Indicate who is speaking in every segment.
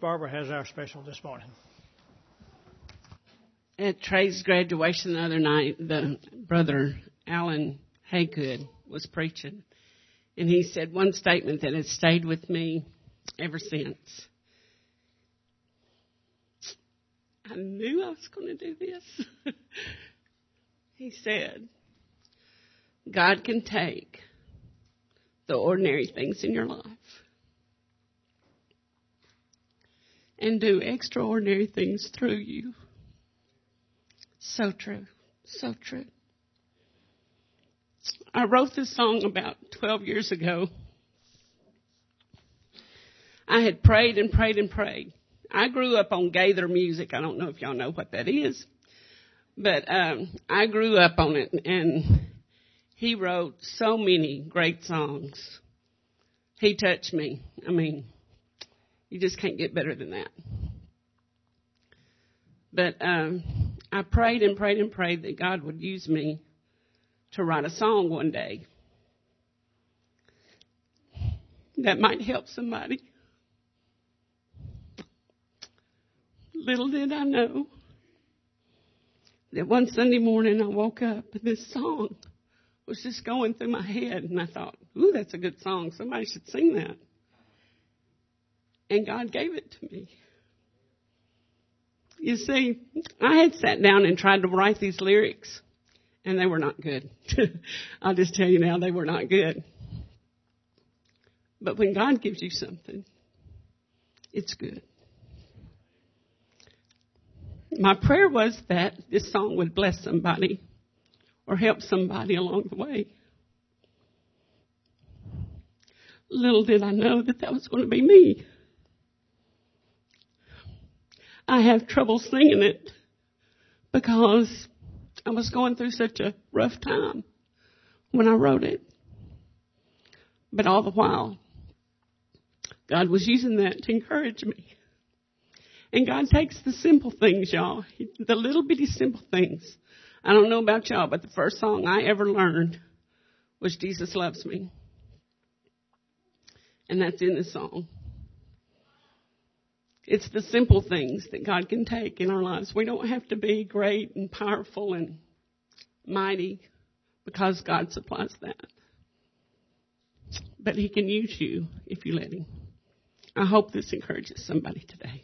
Speaker 1: Barbara has our special this morning.
Speaker 2: At Trey's graduation the other night, the brother Alan Haygood was preaching, and he said one statement that has stayed with me ever since. I knew I was going to do this. he said, God can take the ordinary things in your life and do extraordinary things through you. So true. So true. I wrote this song about 12 years ago. I had prayed and prayed and prayed. I grew up on Gaither music. I don't know if y'all know what that is, but um, I grew up on it, and he wrote so many great songs. He touched me. I mean, you just can't get better than that. But um, I prayed and prayed and prayed that God would use me to write a song one day that might help somebody. Little did I know that one Sunday morning I woke up and this song was just going through my head and I thought, ooh, that's a good song. Somebody should sing that. And God gave it to me. You see, I had sat down and tried to write these lyrics and they were not good. I'll just tell you now, they were not good. But when God gives you something, it's good. My prayer was that this song would bless somebody or help somebody along the way. Little did I know that that was going to be me. I have trouble singing it because I was going through such a rough time when I wrote it. But all the while, God was using that to encourage me. And God takes the simple things, y'all, the little bitty simple things. I don't know about y'all, but the first song I ever learned was Jesus Loves Me. And that's in the song. It's the simple things that God can take in our lives. We don't have to be great and powerful and mighty because God supplies that. But He can use you if you let Him. I hope this encourages somebody today.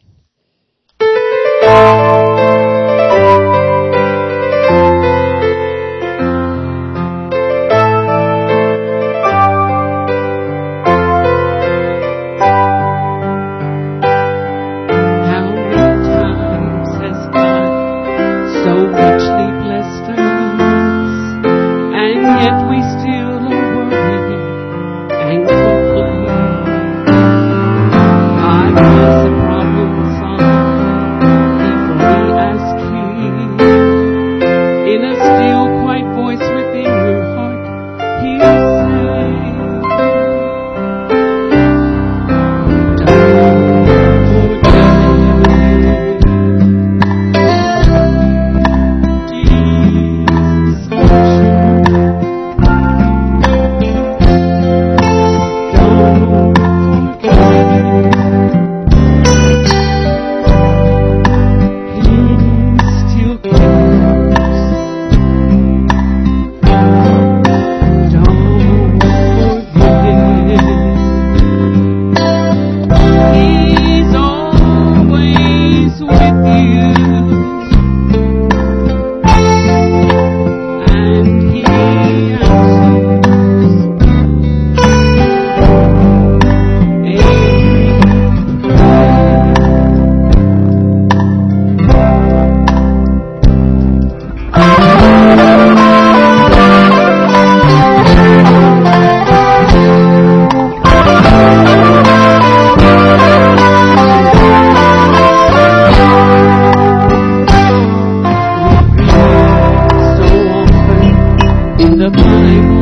Speaker 2: the morning.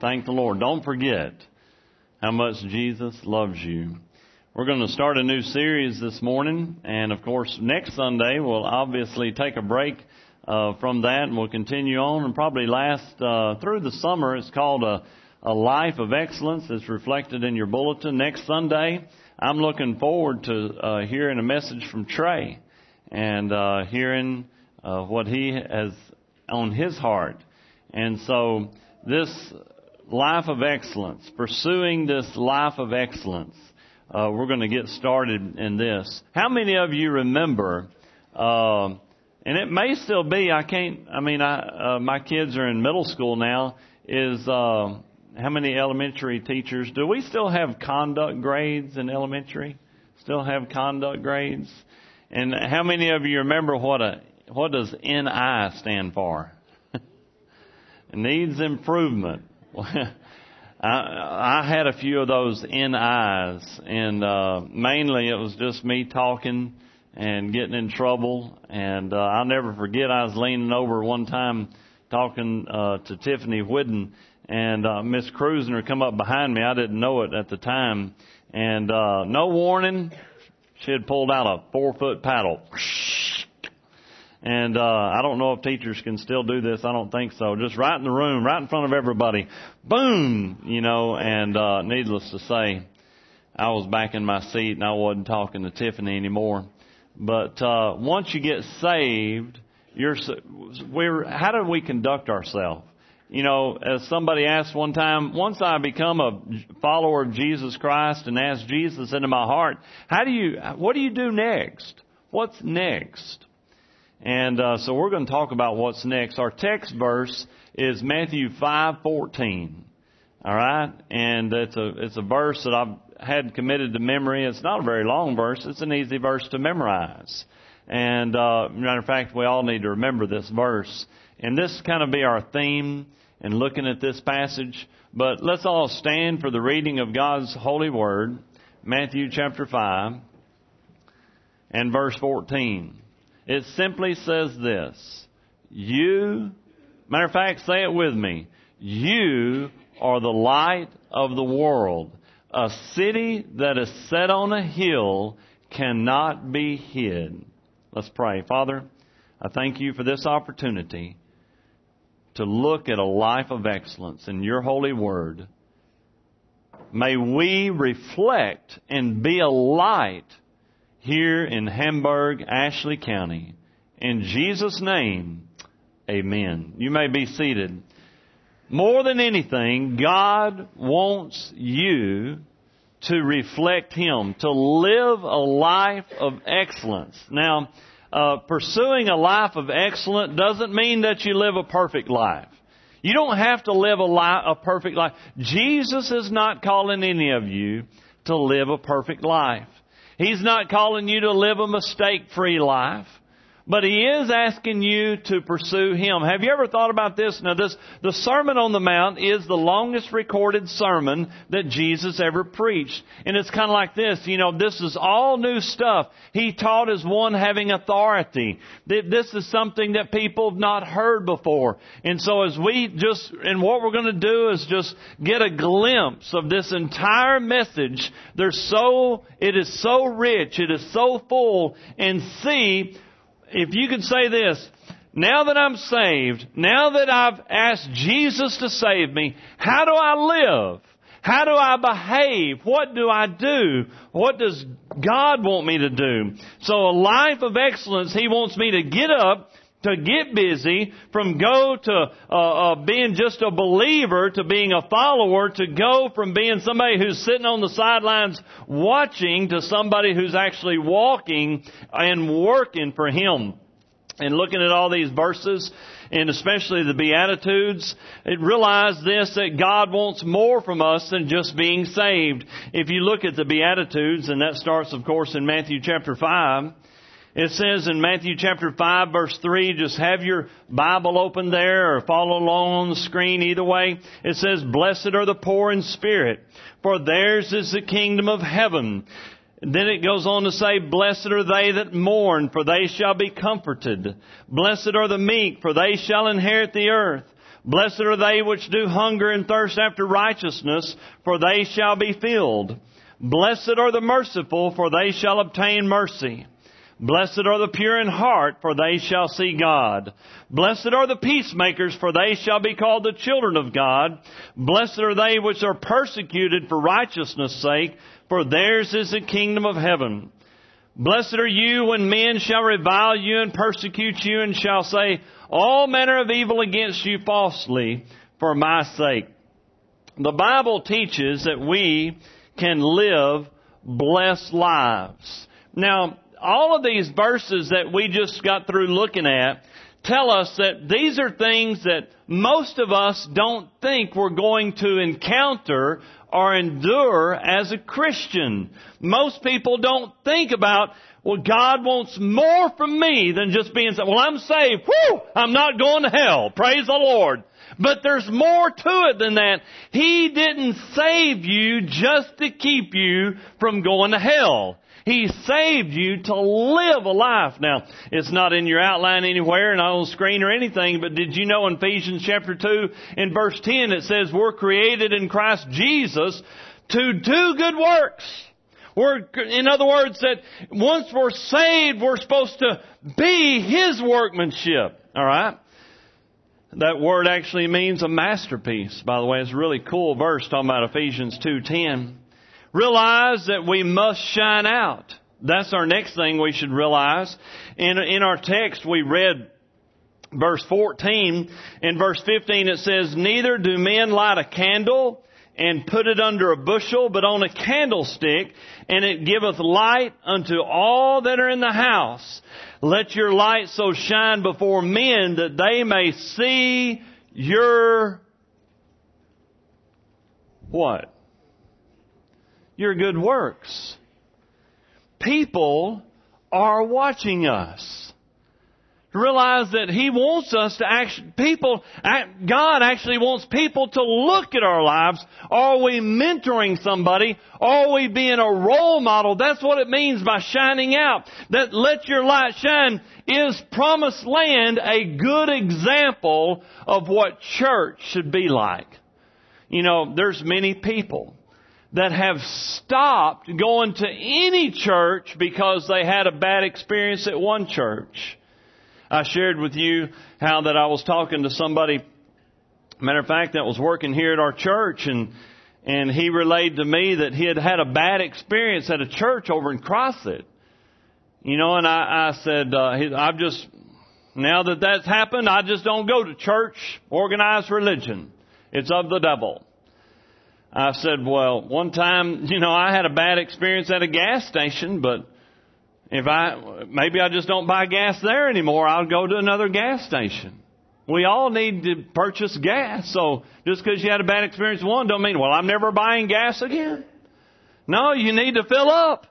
Speaker 3: Thank the Lord. Don't forget how much Jesus loves you. We're going to start a new series this morning, and of course, next Sunday we'll obviously take a break uh, from that, and we'll continue on, and probably last uh, through the summer. It's called a, a life of excellence. It's reflected in your bulletin. Next Sunday, I'm looking forward to uh, hearing a message from Trey and uh, hearing uh, what he has on his heart. And so, this life of excellence, pursuing this life of excellence, uh, we're going to get started in this. How many of you remember? Uh, and it may still be. I can't. I mean, I uh, my kids are in middle school now. Is uh, how many elementary teachers do we still have conduct grades in elementary? Still have conduct grades? And how many of you remember what a what does NI stand for? Needs improvement. I, I had a few of those NIs, and uh, mainly it was just me talking and getting in trouble. And uh, I'll never forget, I was leaning over one time talking uh, to Tiffany Whidden, and uh, Miss Krusner come up behind me. I didn't know it at the time, and uh, no warning, she had pulled out a four foot paddle. And uh, I don't know if teachers can still do this. I don't think so. Just right in the room, right in front of everybody. Boom! You know, and uh, needless to say, I was back in my seat and I wasn't talking to Tiffany anymore. But uh, once you get saved, you're we're how do we conduct ourselves? You know, as somebody asked one time, once I become a follower of Jesus Christ and ask Jesus into my heart, how do you, what do you do next? What's next? And uh, so we're going to talk about what's next. Our text verse is Matthew five fourteen. All right, and it's a it's a verse that I've had committed to memory. It's not a very long verse. It's an easy verse to memorize. And uh, matter of fact, we all need to remember this verse. And this kind of be our theme in looking at this passage. But let's all stand for the reading of God's holy word, Matthew chapter five and verse fourteen. It simply says this. You, matter of fact, say it with me. You are the light of the world. A city that is set on a hill cannot be hid. Let's pray. Father, I thank you for this opportunity to look at a life of excellence in your holy word. May we reflect and be a light here in Hamburg, Ashley County. In Jesus' name, amen. You may be seated. More than anything, God wants you to reflect Him, to live a life of excellence. Now, uh, pursuing a life of excellence doesn't mean that you live a perfect life. You don't have to live a, life, a perfect life. Jesus is not calling any of you to live a perfect life. He's not calling you to live a mistake-free life. But he is asking you to pursue him. Have you ever thought about this? Now this, the Sermon on the Mount is the longest recorded sermon that Jesus ever preached. And it's kind of like this, you know, this is all new stuff. He taught as one having authority. This is something that people have not heard before. And so as we just, and what we're going to do is just get a glimpse of this entire message. There's so, it is so rich, it is so full, and see if you could say this, now that I'm saved, now that I've asked Jesus to save me, how do I live? How do I behave? What do I do? What does God want me to do? So a life of excellence, He wants me to get up, to get busy, from go to uh, uh, being just a believer to being a follower, to go from being somebody who's sitting on the sidelines watching to somebody who's actually walking and working for Him. And looking at all these verses, and especially the Beatitudes, it realize this, that God wants more from us than just being saved. If you look at the Beatitudes, and that starts of course in Matthew chapter 5, it says in Matthew chapter 5 verse 3, just have your Bible open there or follow along on the screen either way. It says, Blessed are the poor in spirit, for theirs is the kingdom of heaven. Then it goes on to say, Blessed are they that mourn, for they shall be comforted. Blessed are the meek, for they shall inherit the earth. Blessed are they which do hunger and thirst after righteousness, for they shall be filled. Blessed are the merciful, for they shall obtain mercy. Blessed are the pure in heart, for they shall see God. Blessed are the peacemakers, for they shall be called the children of God. Blessed are they which are persecuted for righteousness' sake, for theirs is the kingdom of heaven. Blessed are you when men shall revile you and persecute you and shall say all manner of evil against you falsely for my sake. The Bible teaches that we can live blessed lives. Now, all of these verses that we just got through looking at tell us that these are things that most of us don't think we're going to encounter or endure as a Christian. Most people don't think about, well, God wants more from me than just being, well, I'm saved. I'm not going to hell. Praise the Lord. But there's more to it than that. He didn't save you just to keep you from going to hell. He saved you to live a life. Now, it's not in your outline anywhere, not on the screen or anything, but did you know in Ephesians chapter 2 in verse 10 it says we're created in Christ Jesus to do good works. We're, in other words, that once we're saved, we're supposed to be His workmanship. Alright? That word actually means a masterpiece, by the way. It's a really cool verse talking about Ephesians 2.10 realize that we must shine out. That's our next thing we should realize. In, in our text, we read verse 14. In verse 15, it says, Neither do men light a candle and put it under a bushel, but on a candlestick, and it giveth light unto all that are in the house. Let your light so shine before men that they may see your what? Your good works. People are watching us. To realize that He wants us to actually, people, God actually wants people to look at our lives. Are we mentoring somebody? Are we being a role model? That's what it means by shining out. That let your light shine is promised land a good example of what church should be like. You know, there's many people that have stopped going to any church because they had a bad experience at one church. I shared with you how that I was talking to somebody, matter of fact, that was working here at our church and and he relayed to me that he had had a bad experience at a church over in Crossett. You know, and I, I said, uh, I've just, now that that's happened, I just don't go to church, organized religion. It's of the devil. I said, well, one time, you know, I had a bad experience at a gas station, but if I, maybe I just don't buy gas there anymore, I'll go to another gas station. We all need to purchase gas, so just because you had a bad experience one don't mean, well, I'm never buying gas again. No, you need to fill up.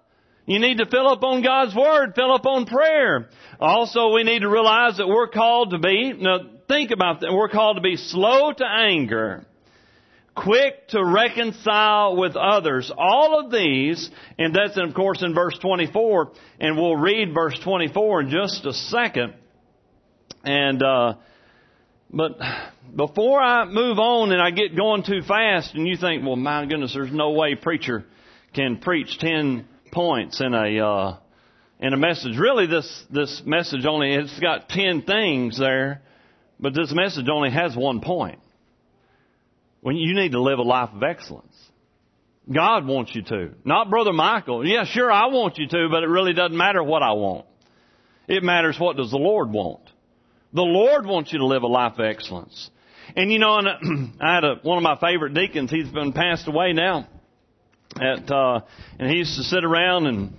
Speaker 3: You need to fill up on God's Word, fill up on prayer. Also, we need to realize that we're called to be, now think about that, we're called to be slow to anger, quick to reconcile with others. All of these, and that's of course in verse 24, and we'll read verse 24 in just a second. And, uh, but before I move on and I get going too fast and you think, well my goodness, there's no way preacher can preach 10 points in a, uh, in a message. Really this, this message only, it's got 10 things there, but this message only has one point. When you need to live a life of excellence. God wants you to. Not Brother Michael. Yeah, sure, I want you to, but it really doesn't matter what I want. It matters what does the Lord want. The Lord wants you to live a life of excellence. And you know, and I had a, one of my favorite deacons, he's been passed away now. At, uh, and he used to sit around and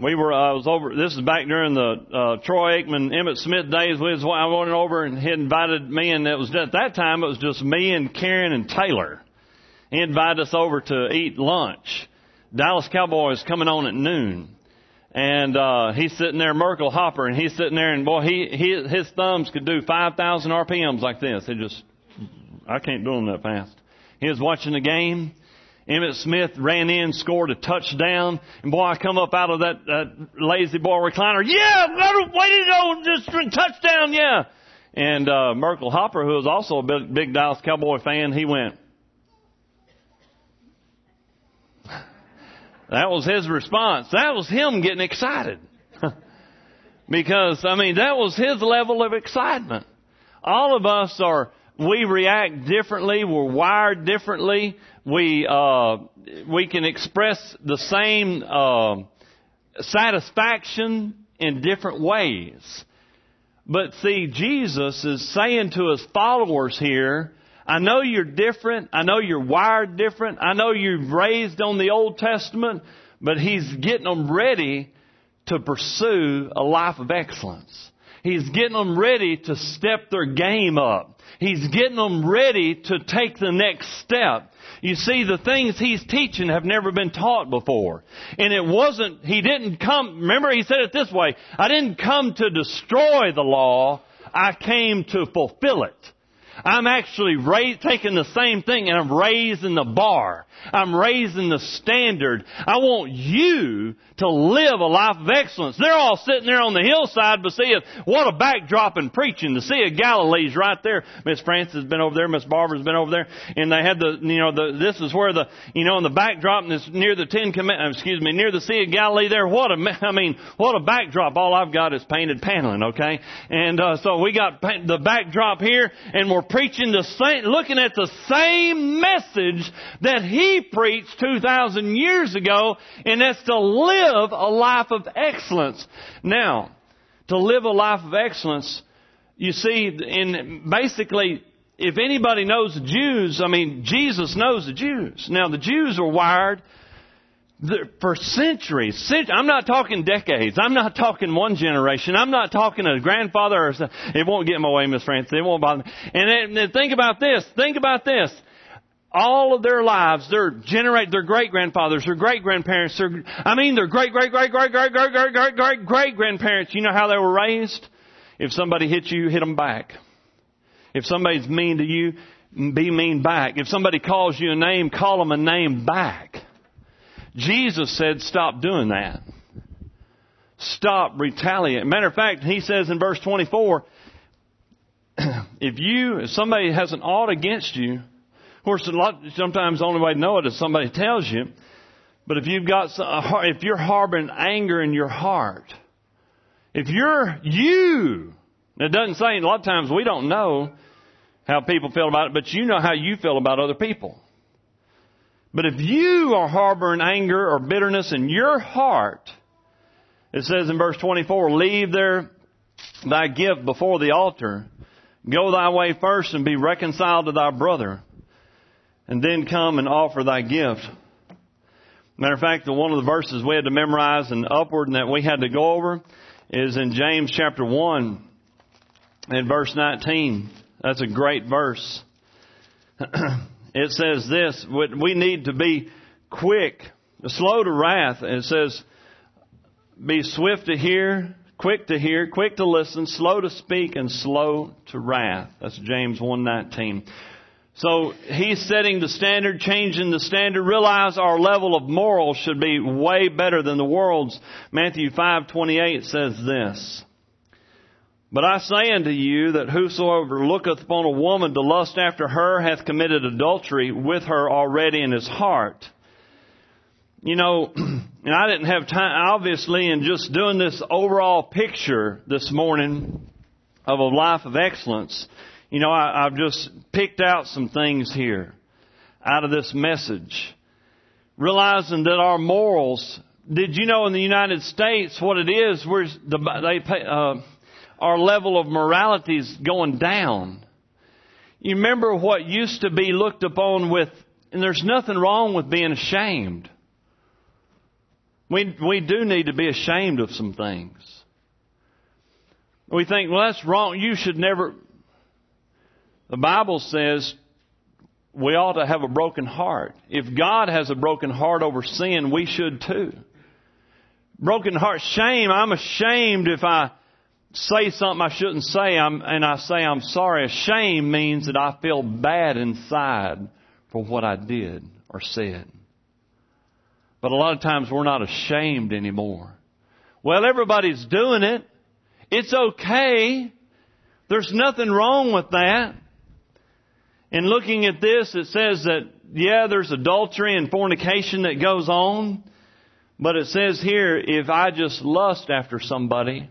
Speaker 3: we were, I was over, this is back during the, uh, Troy Aikman, Emmitt Smith days. We was, I went over and he invited me and it was, at that time it was just me and Karen and Taylor. He invited us over to eat lunch. Dallas Cowboys coming on at noon. And, uh, he's sitting there, Merkel Hopper, and he's sitting there and boy, he, he, his thumbs could do 5,000 RPMs like this. He just, I can't do them that fast. He was watching the game. Emmitt Smith ran in, scored a touchdown, and boy, I come up out of that, that La-Z-Boy recliner. Yeah, way to go, just a touchdown, yeah. And uh, Merkel Hopper, who was also a big, big Dallas Cowboy fan, he went. That was his response. That was him getting excited. because, I mean, that was his level of excitement. All of us are we react differently. We're wired differently. We uh, we can express the same uh, satisfaction in different ways. But see, Jesus is saying to his followers here, I know you're different. I know you're wired different. I know you've raised on the Old Testament, but he's getting them ready to pursue a life of excellence. He's getting them ready to step their game up. He's getting them ready to take the next step. You see, the things he's teaching have never been taught before. And it wasn't, he didn't come, remember he said it this way, I didn't come to destroy the law, I came to fulfill it. I'm actually taking the same thing and I'm raising the bar. I'm raising the standard. I want you to live a life of excellence. They're all sitting there on the hillside, but see, what a backdrop in preaching. The Sea of Galilee's right there. Miss Francis has been over there. Miss Barbara's been over there. And they had the, you know, the, this is where the, you know, in the backdrop, and it's near the Ten Commandments, excuse me, near the Sea of Galilee there. What a, I mean, what a backdrop. All I've got is painted paneling, okay? And, uh, so we got the backdrop here, and we're preaching the same, looking at the same message that he preached 2,000 years ago, and that's to live a life of excellence. Now, to live a life of excellence, you see, in basically, if anybody knows the Jews, I mean, Jesus knows the Jews. Now, the Jews are wired for centuries. Cent- I'm not talking decades. I'm not talking one generation. I'm not talking a grandfather or son. It won't get in my way, Miss Francis. It won't bother me. And then think about this. Think about this. All of their lives, their generate, their great grandfathers, their great grandparents, their, I mean, their great, great, great, great, great, great, great, great, great, great grandparents. You know how they were raised? If somebody hits you, hit them back. If somebody's mean to you, be mean back. If somebody calls you a name, call them a name back. Jesus said, stop doing that. Stop retaliating. Matter of fact, he says in verse 24, if you, if somebody has an ought against you, of course, lot, sometimes the only way to know it is somebody tells you, but if you've got, if you're harboring anger in your heart, if you're you, it doesn't say, a lot of times we don't know how people feel about it, but you know how you feel about other people. But if you are harboring anger or bitterness in your heart, It says in verse 24, leave there thy gift before the altar. Go thy way first and be reconciled to thy brother, and then come and offer thy gift. Matter of fact, one of the verses we had to memorize and upward and that we had to go over is in James chapter 1 and verse 19. That's a great verse. it says this, we need to be quick, slow to wrath. It says, be swift to hear, quick to hear, quick to listen, slow to speak, and slow to wrath. That's James 1.19. So he's setting the standard, changing the standard. Realize our level of morals should be way better than the world's. Matthew 5:28 says this. But I say unto you that whosoever looketh upon a woman to lust after her hath committed adultery with her already in his heart. You know, and I didn't have time, obviously, in just doing this overall picture this morning of a life of excellence. You know, I, I've just picked out some things here out of this message. Realizing that our morals, did you know in the United States what it is? The, they pay, uh, our level of morality is going down. You remember what used to be looked upon with, and there's nothing wrong with being ashamed. We, we do need to be ashamed of some things. We think, well, that's wrong. You should never. The Bible says we ought to have a broken heart. If God has a broken heart over sin, we should too. Broken heart, shame. I'm ashamed if I say something I shouldn't say I'm, and I say I'm sorry. Shame means that I feel bad inside for what I did or said. But a lot of times we're not ashamed anymore. Well, everybody's doing it. It's okay. There's nothing wrong with that. And looking at this, it says that, yeah, there's adultery and fornication that goes on. But it says here, if I just lust after somebody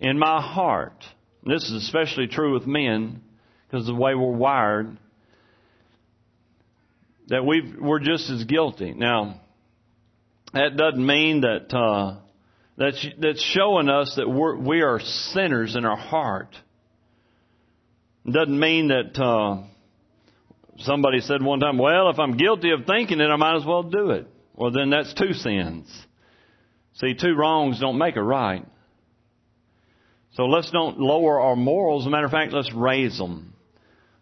Speaker 3: in my heart, this is especially true with men because of the way we're wired, that we we're just as guilty. Now, that doesn't mean that uh, that's that's showing us that we're, we are sinners in our heart. It doesn't mean that uh, somebody said one time, "Well, if I'm guilty of thinking it, I might as well do it." Well, then that's two sins. See, two wrongs don't make a right. So let's don't lower our morals. As a matter of fact, let's raise them.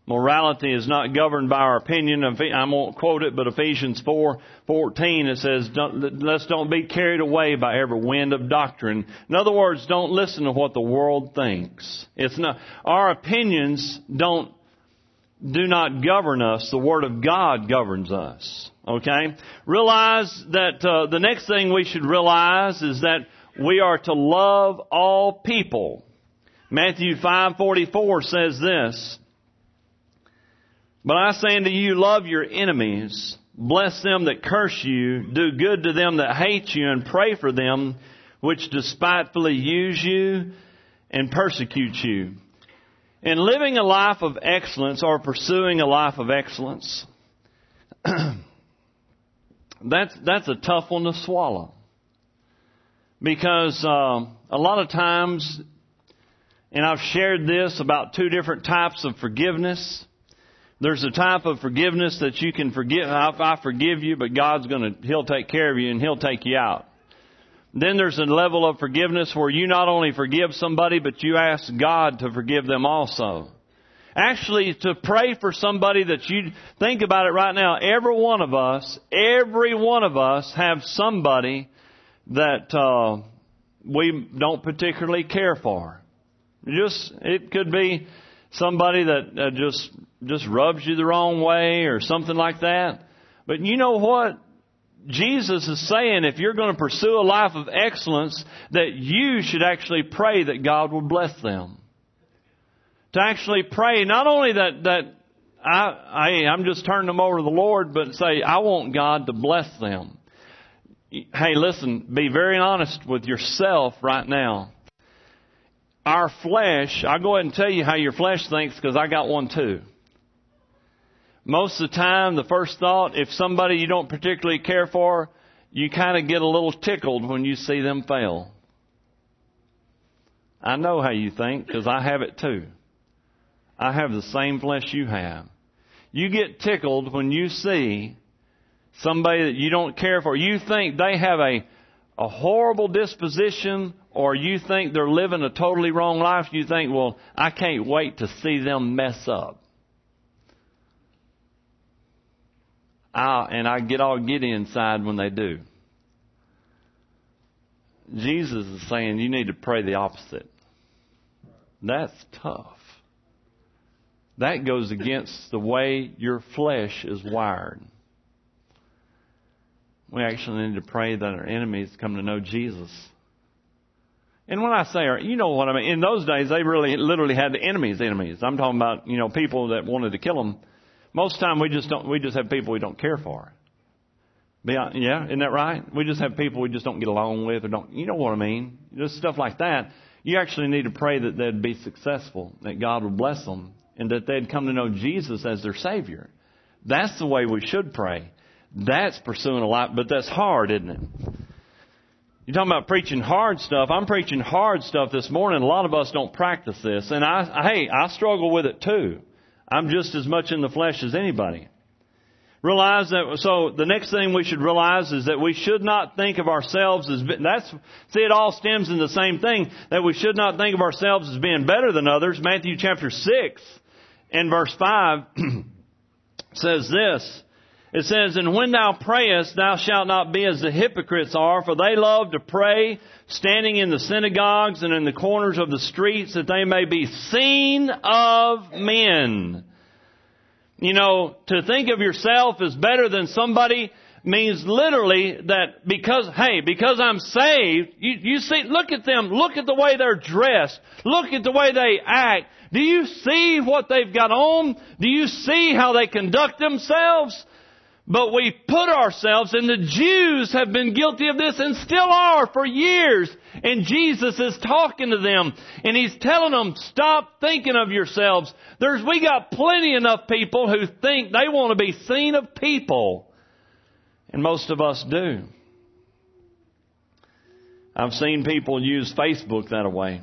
Speaker 3: Morality is not governed by our opinion. I won't quote it, but Ephesians 4, 14, it says, let's don't be carried away by every wind of doctrine. In other words, don't listen to what the world thinks. It's not, our opinions don't, do not govern us. The Word of God governs us. Okay? Realize that, uh, the next thing we should realize is that we are to love all people. Matthew 5:44 says this, but I say unto you, love your enemies, bless them that curse you, do good to them that hate you, and pray for them which despitefully use you and persecute you. In living a life of excellence or pursuing a life of excellence, that's, that's a tough one to swallow. Because uh, a lot of times, and I've shared this about two different types of forgiveness. There's a type of forgiveness that you can forgive. I forgive you, but God's going to, He'll take care of you and He'll take you out. Then there's a level of forgiveness where you not only forgive somebody, but you ask God to forgive them also. Actually, to pray for somebody that you, think about it right now, every one of us, every one of us have somebody that, uh, we don't particularly care for. Just, it could be somebody that uh, just just rubs you the wrong way or something like that. But you know what? Jesus is saying if you're going to pursue a life of excellence, that you should actually pray that God will bless them. To actually pray, not only that, that I, I, I'm just turning them over to the Lord, but say, I want God to bless them. Hey, listen, be very honest with yourself right now. Our flesh, I'll go ahead and tell you how your flesh thinks because I got one too. Most of the time, the first thought, if somebody you don't particularly care for, you kind of get a little tickled when you see them fail. I know how you think because I have it too. I have the same flesh you have. You get tickled when you see somebody that you don't care for. You think they have a, a horrible disposition or you think they're living a totally wrong life. You think, well, I can't wait to see them mess up. I, and I get all giddy inside when they do. Jesus is saying you need to pray the opposite. That's tough. That goes against the way your flesh is wired. We actually need to pray that our enemies come to know Jesus. And when I say, our, you know what I mean, in those days they really literally had enemies, enemies. I'm talking about, you know, people that wanted to kill them. Most of the time we just don't, we just have people we don't care for. Yeah, isn't that right? We just have people we just don't get along with or don't, you know what I mean? Just stuff like that. You actually need to pray that they'd be successful, that God would bless them, and that they'd come to know Jesus as their Savior. That's the way we should pray. That's pursuing a life, but that's hard, isn't it? You're talking about preaching hard stuff. I'm preaching hard stuff this morning. A lot of us don't practice this. And I, hey, I struggle with it too. I'm just as much in the flesh as anybody. Realize that, so the next thing we should realize is that we should not think of ourselves as, that's, see it all stems in the same thing, that we should not think of ourselves as being better than others. Matthew chapter 6 and verse 5 says this, it says, And when thou prayest, thou shalt not be as the hypocrites are, for they love to pray, standing in the synagogues and in the corners of the streets, that they may be seen of men. You know, to think of yourself as better than somebody means literally that because, hey, because I'm saved, you, you see, look at them, look at the way they're dressed, look at the way they act. Do you see what they've got on? Do you see how they conduct themselves? But we put ourselves, and the Jews have been guilty of this and still are for years. And Jesus is talking to them, and He's telling them, stop thinking of yourselves. There's, we got plenty enough people who think they want to be seen of people. And most of us do. I've seen people use Facebook that way.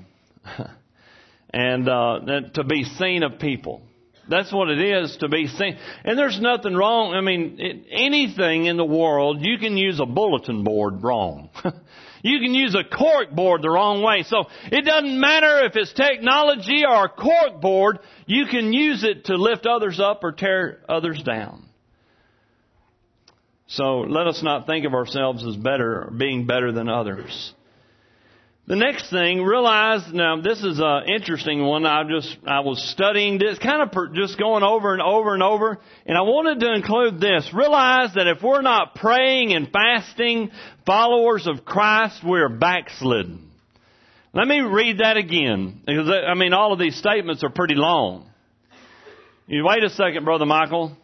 Speaker 3: and, uh, to be seen of people. That's what it is to be seen. And there's nothing wrong. I mean, it, anything in the world, you can use a bulletin board wrong. you can use a cork board the wrong way. So it doesn't matter if it's technology or a cork board, you can use it to lift others up or tear others down. So let us not think of ourselves as better, being better than others. The next thing, realize now this is an interesting one. I just I was studying this, kind of per, just going over and over and over, and I wanted to include this. Realize that if we're not praying and fasting, followers of Christ, we're backslidden. Let me read that again, because I mean all of these statements are pretty long. You wait a second, brother Michael.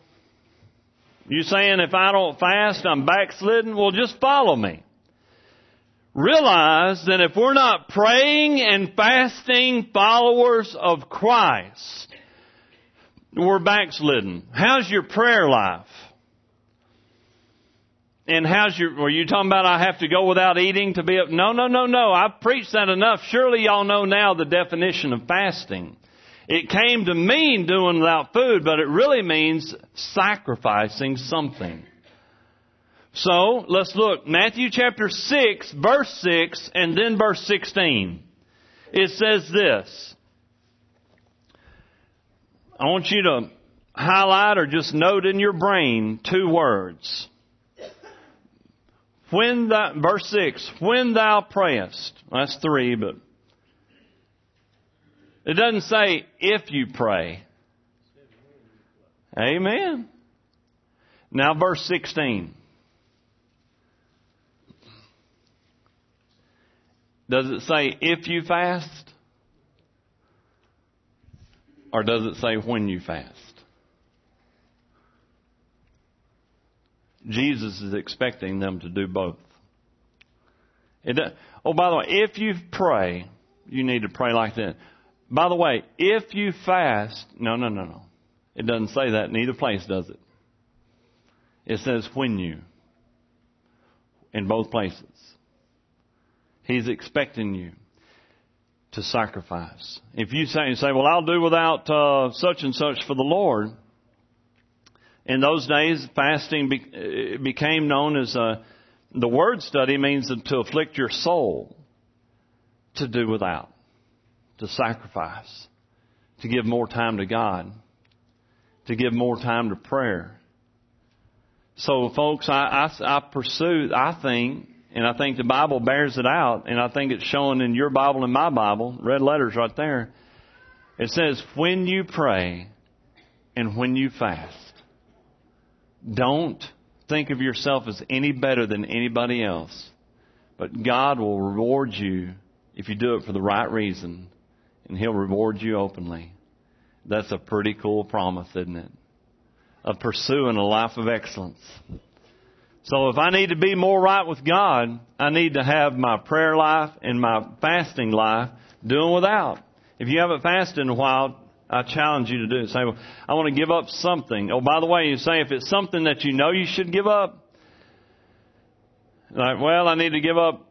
Speaker 3: You saying if I don't fast, I'm backslidden? Well, just follow me realize that if we're not praying and fasting followers of Christ, we're backslidden. How's your prayer life? And how's your, were you talking about I have to go without eating to be up? No, no, no, no. I've preached that enough. Surely y'all know now the definition of fasting. It came to mean doing without food, but it really means sacrificing something. So let's look. Matthew chapter 6, verse 6, and then verse 16. It says this. I want you to highlight or just note in your brain two words. When thou, verse 6, when thou prayest. That's three, but it doesn't say if you pray. Amen. Now verse 16. Does it say if you fast? Or does it say when you fast? Jesus is expecting them to do both. It, oh, by the way, if you pray, you need to pray like that. By the way, if you fast, no, no, no, no. It doesn't say that in either place, does it? It says when you. in both places. He's expecting you to sacrifice. If you say, say well, I'll do without uh, such and such for the Lord, in those days, fasting be, became known as a, the word study means to afflict your soul, to do without, to sacrifice, to give more time to God, to give more time to prayer. So, folks, I, I, I pursue, I think, and I think the Bible bears it out, and I think it's shown in your Bible and my Bible, red letters right there. It says, when you pray and when you fast, don't think of yourself as any better than anybody else, but God will reward you if you do it for the right reason, and He'll reward you openly. That's a pretty cool promise, isn't it? Of pursuing a life of excellence. So if I need to be more right with God, I need to have my prayer life and my fasting life doing without. If you haven't fasted in a while, I challenge you to do it. Say, well, I want to give up something. Oh, by the way, you say if it's something that you know you should give up, like, well, I need to give up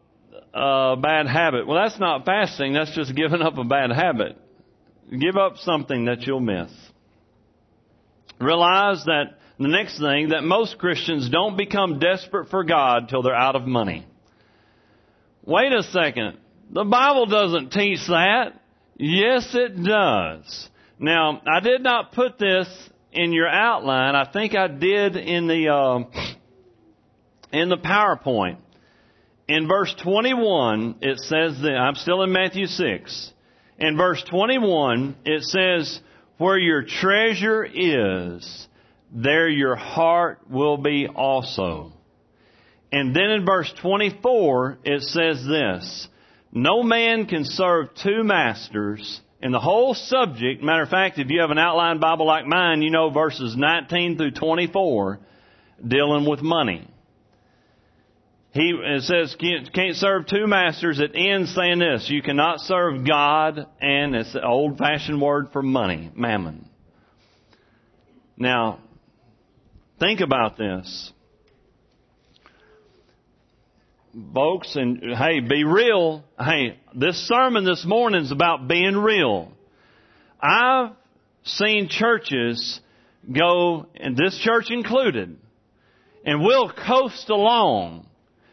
Speaker 3: a bad habit. Well, that's not fasting. That's just giving up a bad habit. Give up something that you'll miss. Realize that the next thing, that most Christians don't become desperate for God till they're out of money. Wait a second. The Bible doesn't teach that. Yes, it does. Now, I did not put this in your outline. I think I did in the uh, in the PowerPoint. In verse 21, it says that I'm still in Matthew 6. In verse 21, it says, "Where your treasure is, there your heart will be also." And then in verse 24, it says this, "No man can serve two masters." And the whole subject, matter of fact, if you have an outline Bible like mine, you know verses 19 through 24 dealing with money. He it says can't, serve two masters. It ends saying this: you cannot serve God and it's the old-fashioned word for money, mammon. Now, think about this, folks. And hey, be real. Hey, this sermon this morning is about being real. I've seen churches go, and this church included, and we'll coast along.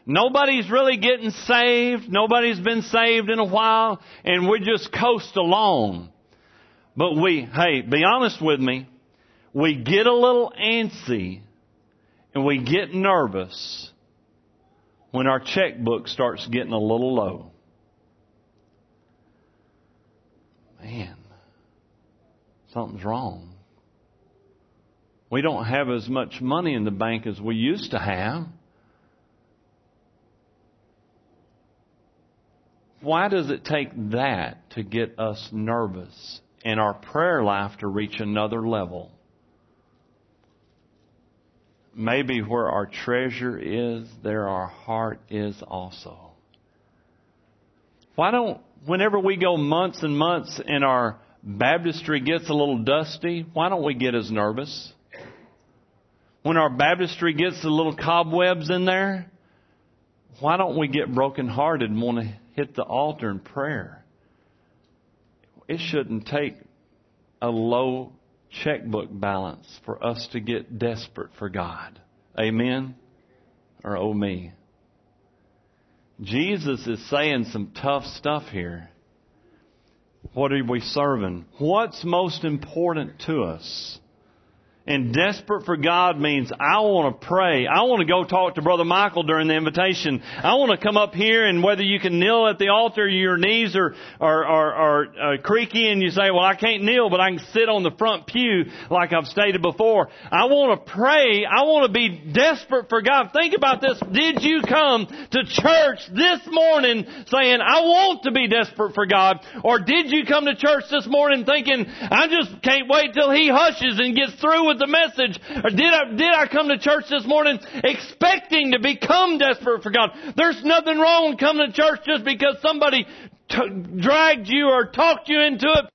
Speaker 3: Nobody's really getting saved. Nobody's been saved in a while, and we just coast along. But we, hey, be honest with me, we get a little antsy and we get nervous when our checkbook starts getting a little low. Man, something's wrong. We don't have as much money in the bank as we used to have. Why does it take that to get us nervous and our prayer life to reach another level? Maybe where our treasure is, there our heart is also. Why don't, whenever we go months and months and our baptistry gets a little dusty, why don't we get as nervous? When our baptistry gets a little cobwebs in there, why don't we get brokenhearted and want to hit the altar in prayer? It shouldn't take a low checkbook balance for us to get desperate for God. Amen? Or oh me. Jesus is saying some tough stuff here. What are we serving? What's most important to us? And desperate for God means I want to pray. I want to go talk to Brother Michael during the invitation. I want to come up here and whether you can kneel at the altar, your knees are, are, are, are uh, creaky and you say, well, I can't kneel, but I can sit on the front pew like I've stated before. I want to pray. I want to be desperate for God. Think about this. Did you come to church this morning saying, I want to be desperate for God? Or did you come to church this morning thinking, I just can't wait till He hushes and gets through with the message? Or did I, did I come to church this morning expecting to become desperate for God? There's nothing wrong with coming to church just because somebody t- dragged you or talked you into it.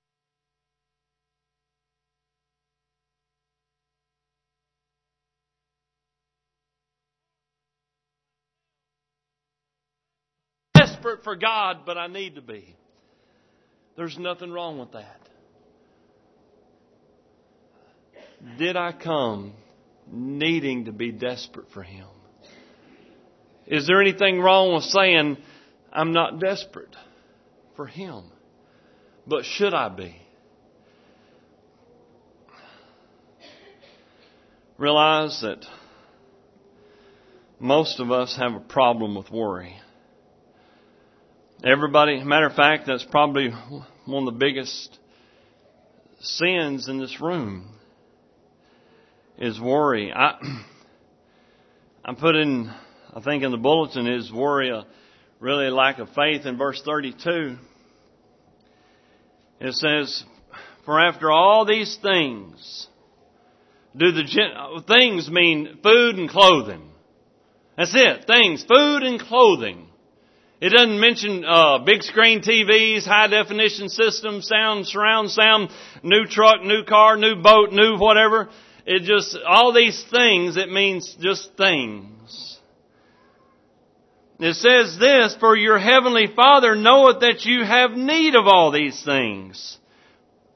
Speaker 3: desperate for God, but I need to be. There's nothing wrong with that. Did I come needing to be desperate for Him? Is there anything wrong with saying, I'm not desperate for Him? But should I be? Realize that most of us have a problem with worry. Everybody, matter of fact, that's probably one of the biggest sins in this room is worry. I, I put in, I think in the bulletin is worry a really lack of faith in verse 32. It says, for after all these things, do the things mean food and clothing? That's it. Things, food and clothing. It doesn't mention uh, big screen TVs, high definition systems, sound, surround sound, new truck, new car, new boat, new whatever. It just all these things. It means just things. It says this: For your heavenly Father knoweth that you have need of all these things.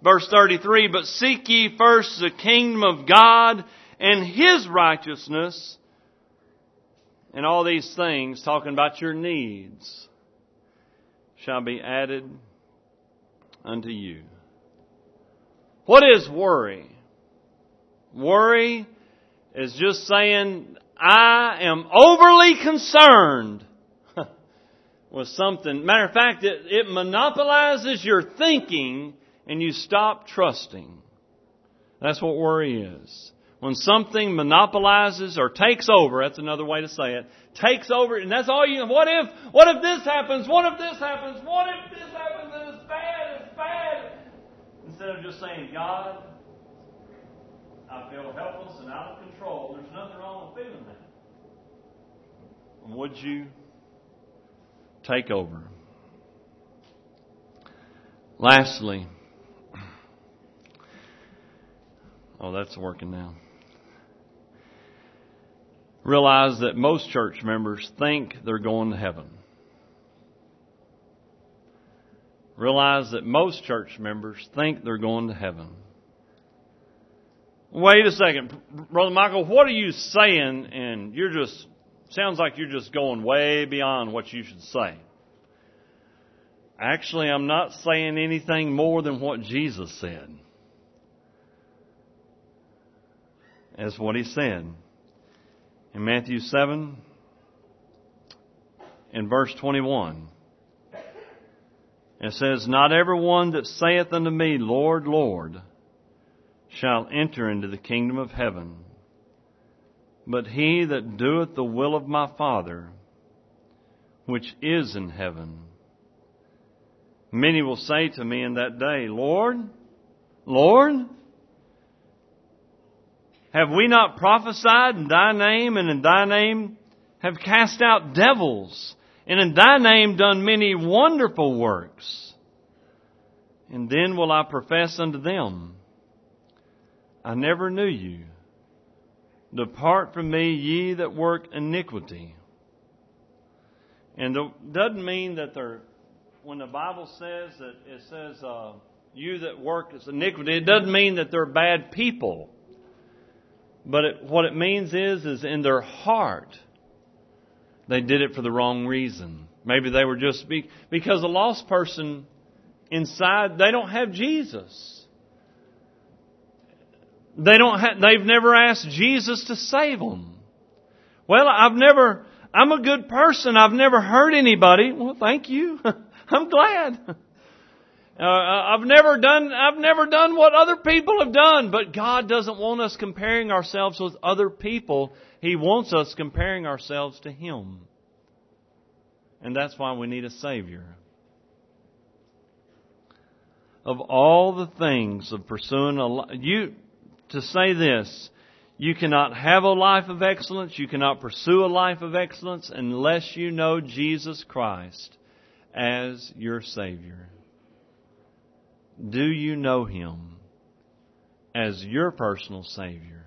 Speaker 3: Verse 33, but seek ye first the kingdom of God and His righteousness, and all these things, talking about your needs, shall be added unto you. What is worry? Worry is just saying, I am overly concerned with something. Matter of fact, it, it monopolizes your thinking and you stop trusting. That's what worry is. When something monopolizes or takes over, that's another way to say it, takes over, and that's all you, what if, what if this happens, what if this happens, what if this happens, and it's bad, it's bad. Instead of just saying, God, I feel helpless and out of control, there's nothing wrong with feeling that. Would you take over? Lastly, Oh, that's working now. Realize that most church members think they're going to heaven. Realize that most church members think they're going to heaven. Wait a second, Brother Michael, what are you saying? And you're just, sounds like you're just going way beyond what you should say. Actually, I'm not saying anything more than what Jesus said. That's what he said. In Matthew 7, in verse 21, it says, Not every one that saith unto me, Lord, Lord, shall enter into the kingdom of heaven, but he that doeth the will of my Father, which is in heaven. Many will say to me in that day, Lord, Lord, have we not prophesied in thy name and in thy name have cast out devils and in thy name done many wonderful works? And then will I profess unto them, I never knew you. Depart from me, ye that work iniquity. And it doesn't mean that they're, when the Bible says that it says, uh, you that work is iniquity, it doesn't mean that they're bad people. But it, what it means is, is in their heart, they did it for the wrong reason. Maybe they were just be, because a lost person inside, they don't have Jesus. They don't have, they've never asked Jesus to save them. Well, I've never, I'm a good person. I've never hurt anybody. Well, thank you. I'm glad. Uh, I've never done, I've never done what other people have done, but God doesn't want us comparing ourselves with other people. He wants us comparing ourselves to Him. And that's why we need a Savior. Of all the things of pursuing a, you, to say this, you cannot have a life of excellence, you cannot pursue a life of excellence unless you know Jesus Christ as your Savior. Do you know Him as your personal Savior?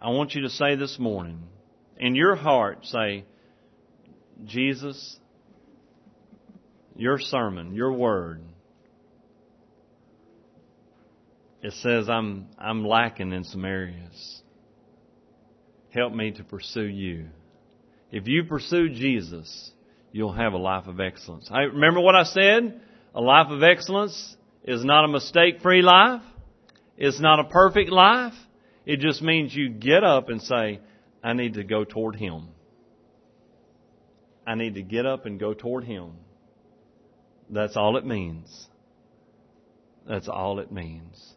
Speaker 3: I want you to say this morning, in your heart, say, Jesus, your sermon, your word, it says I'm, I'm lacking in some areas. Help me to pursue you. If you pursue Jesus, you'll have a life of excellence. I remember what I said? A life of excellence is not a mistake free life. It's not a perfect life. It just means you get up and say, I need to go toward Him. I need to get up and go toward Him. That's all it means. That's all it means.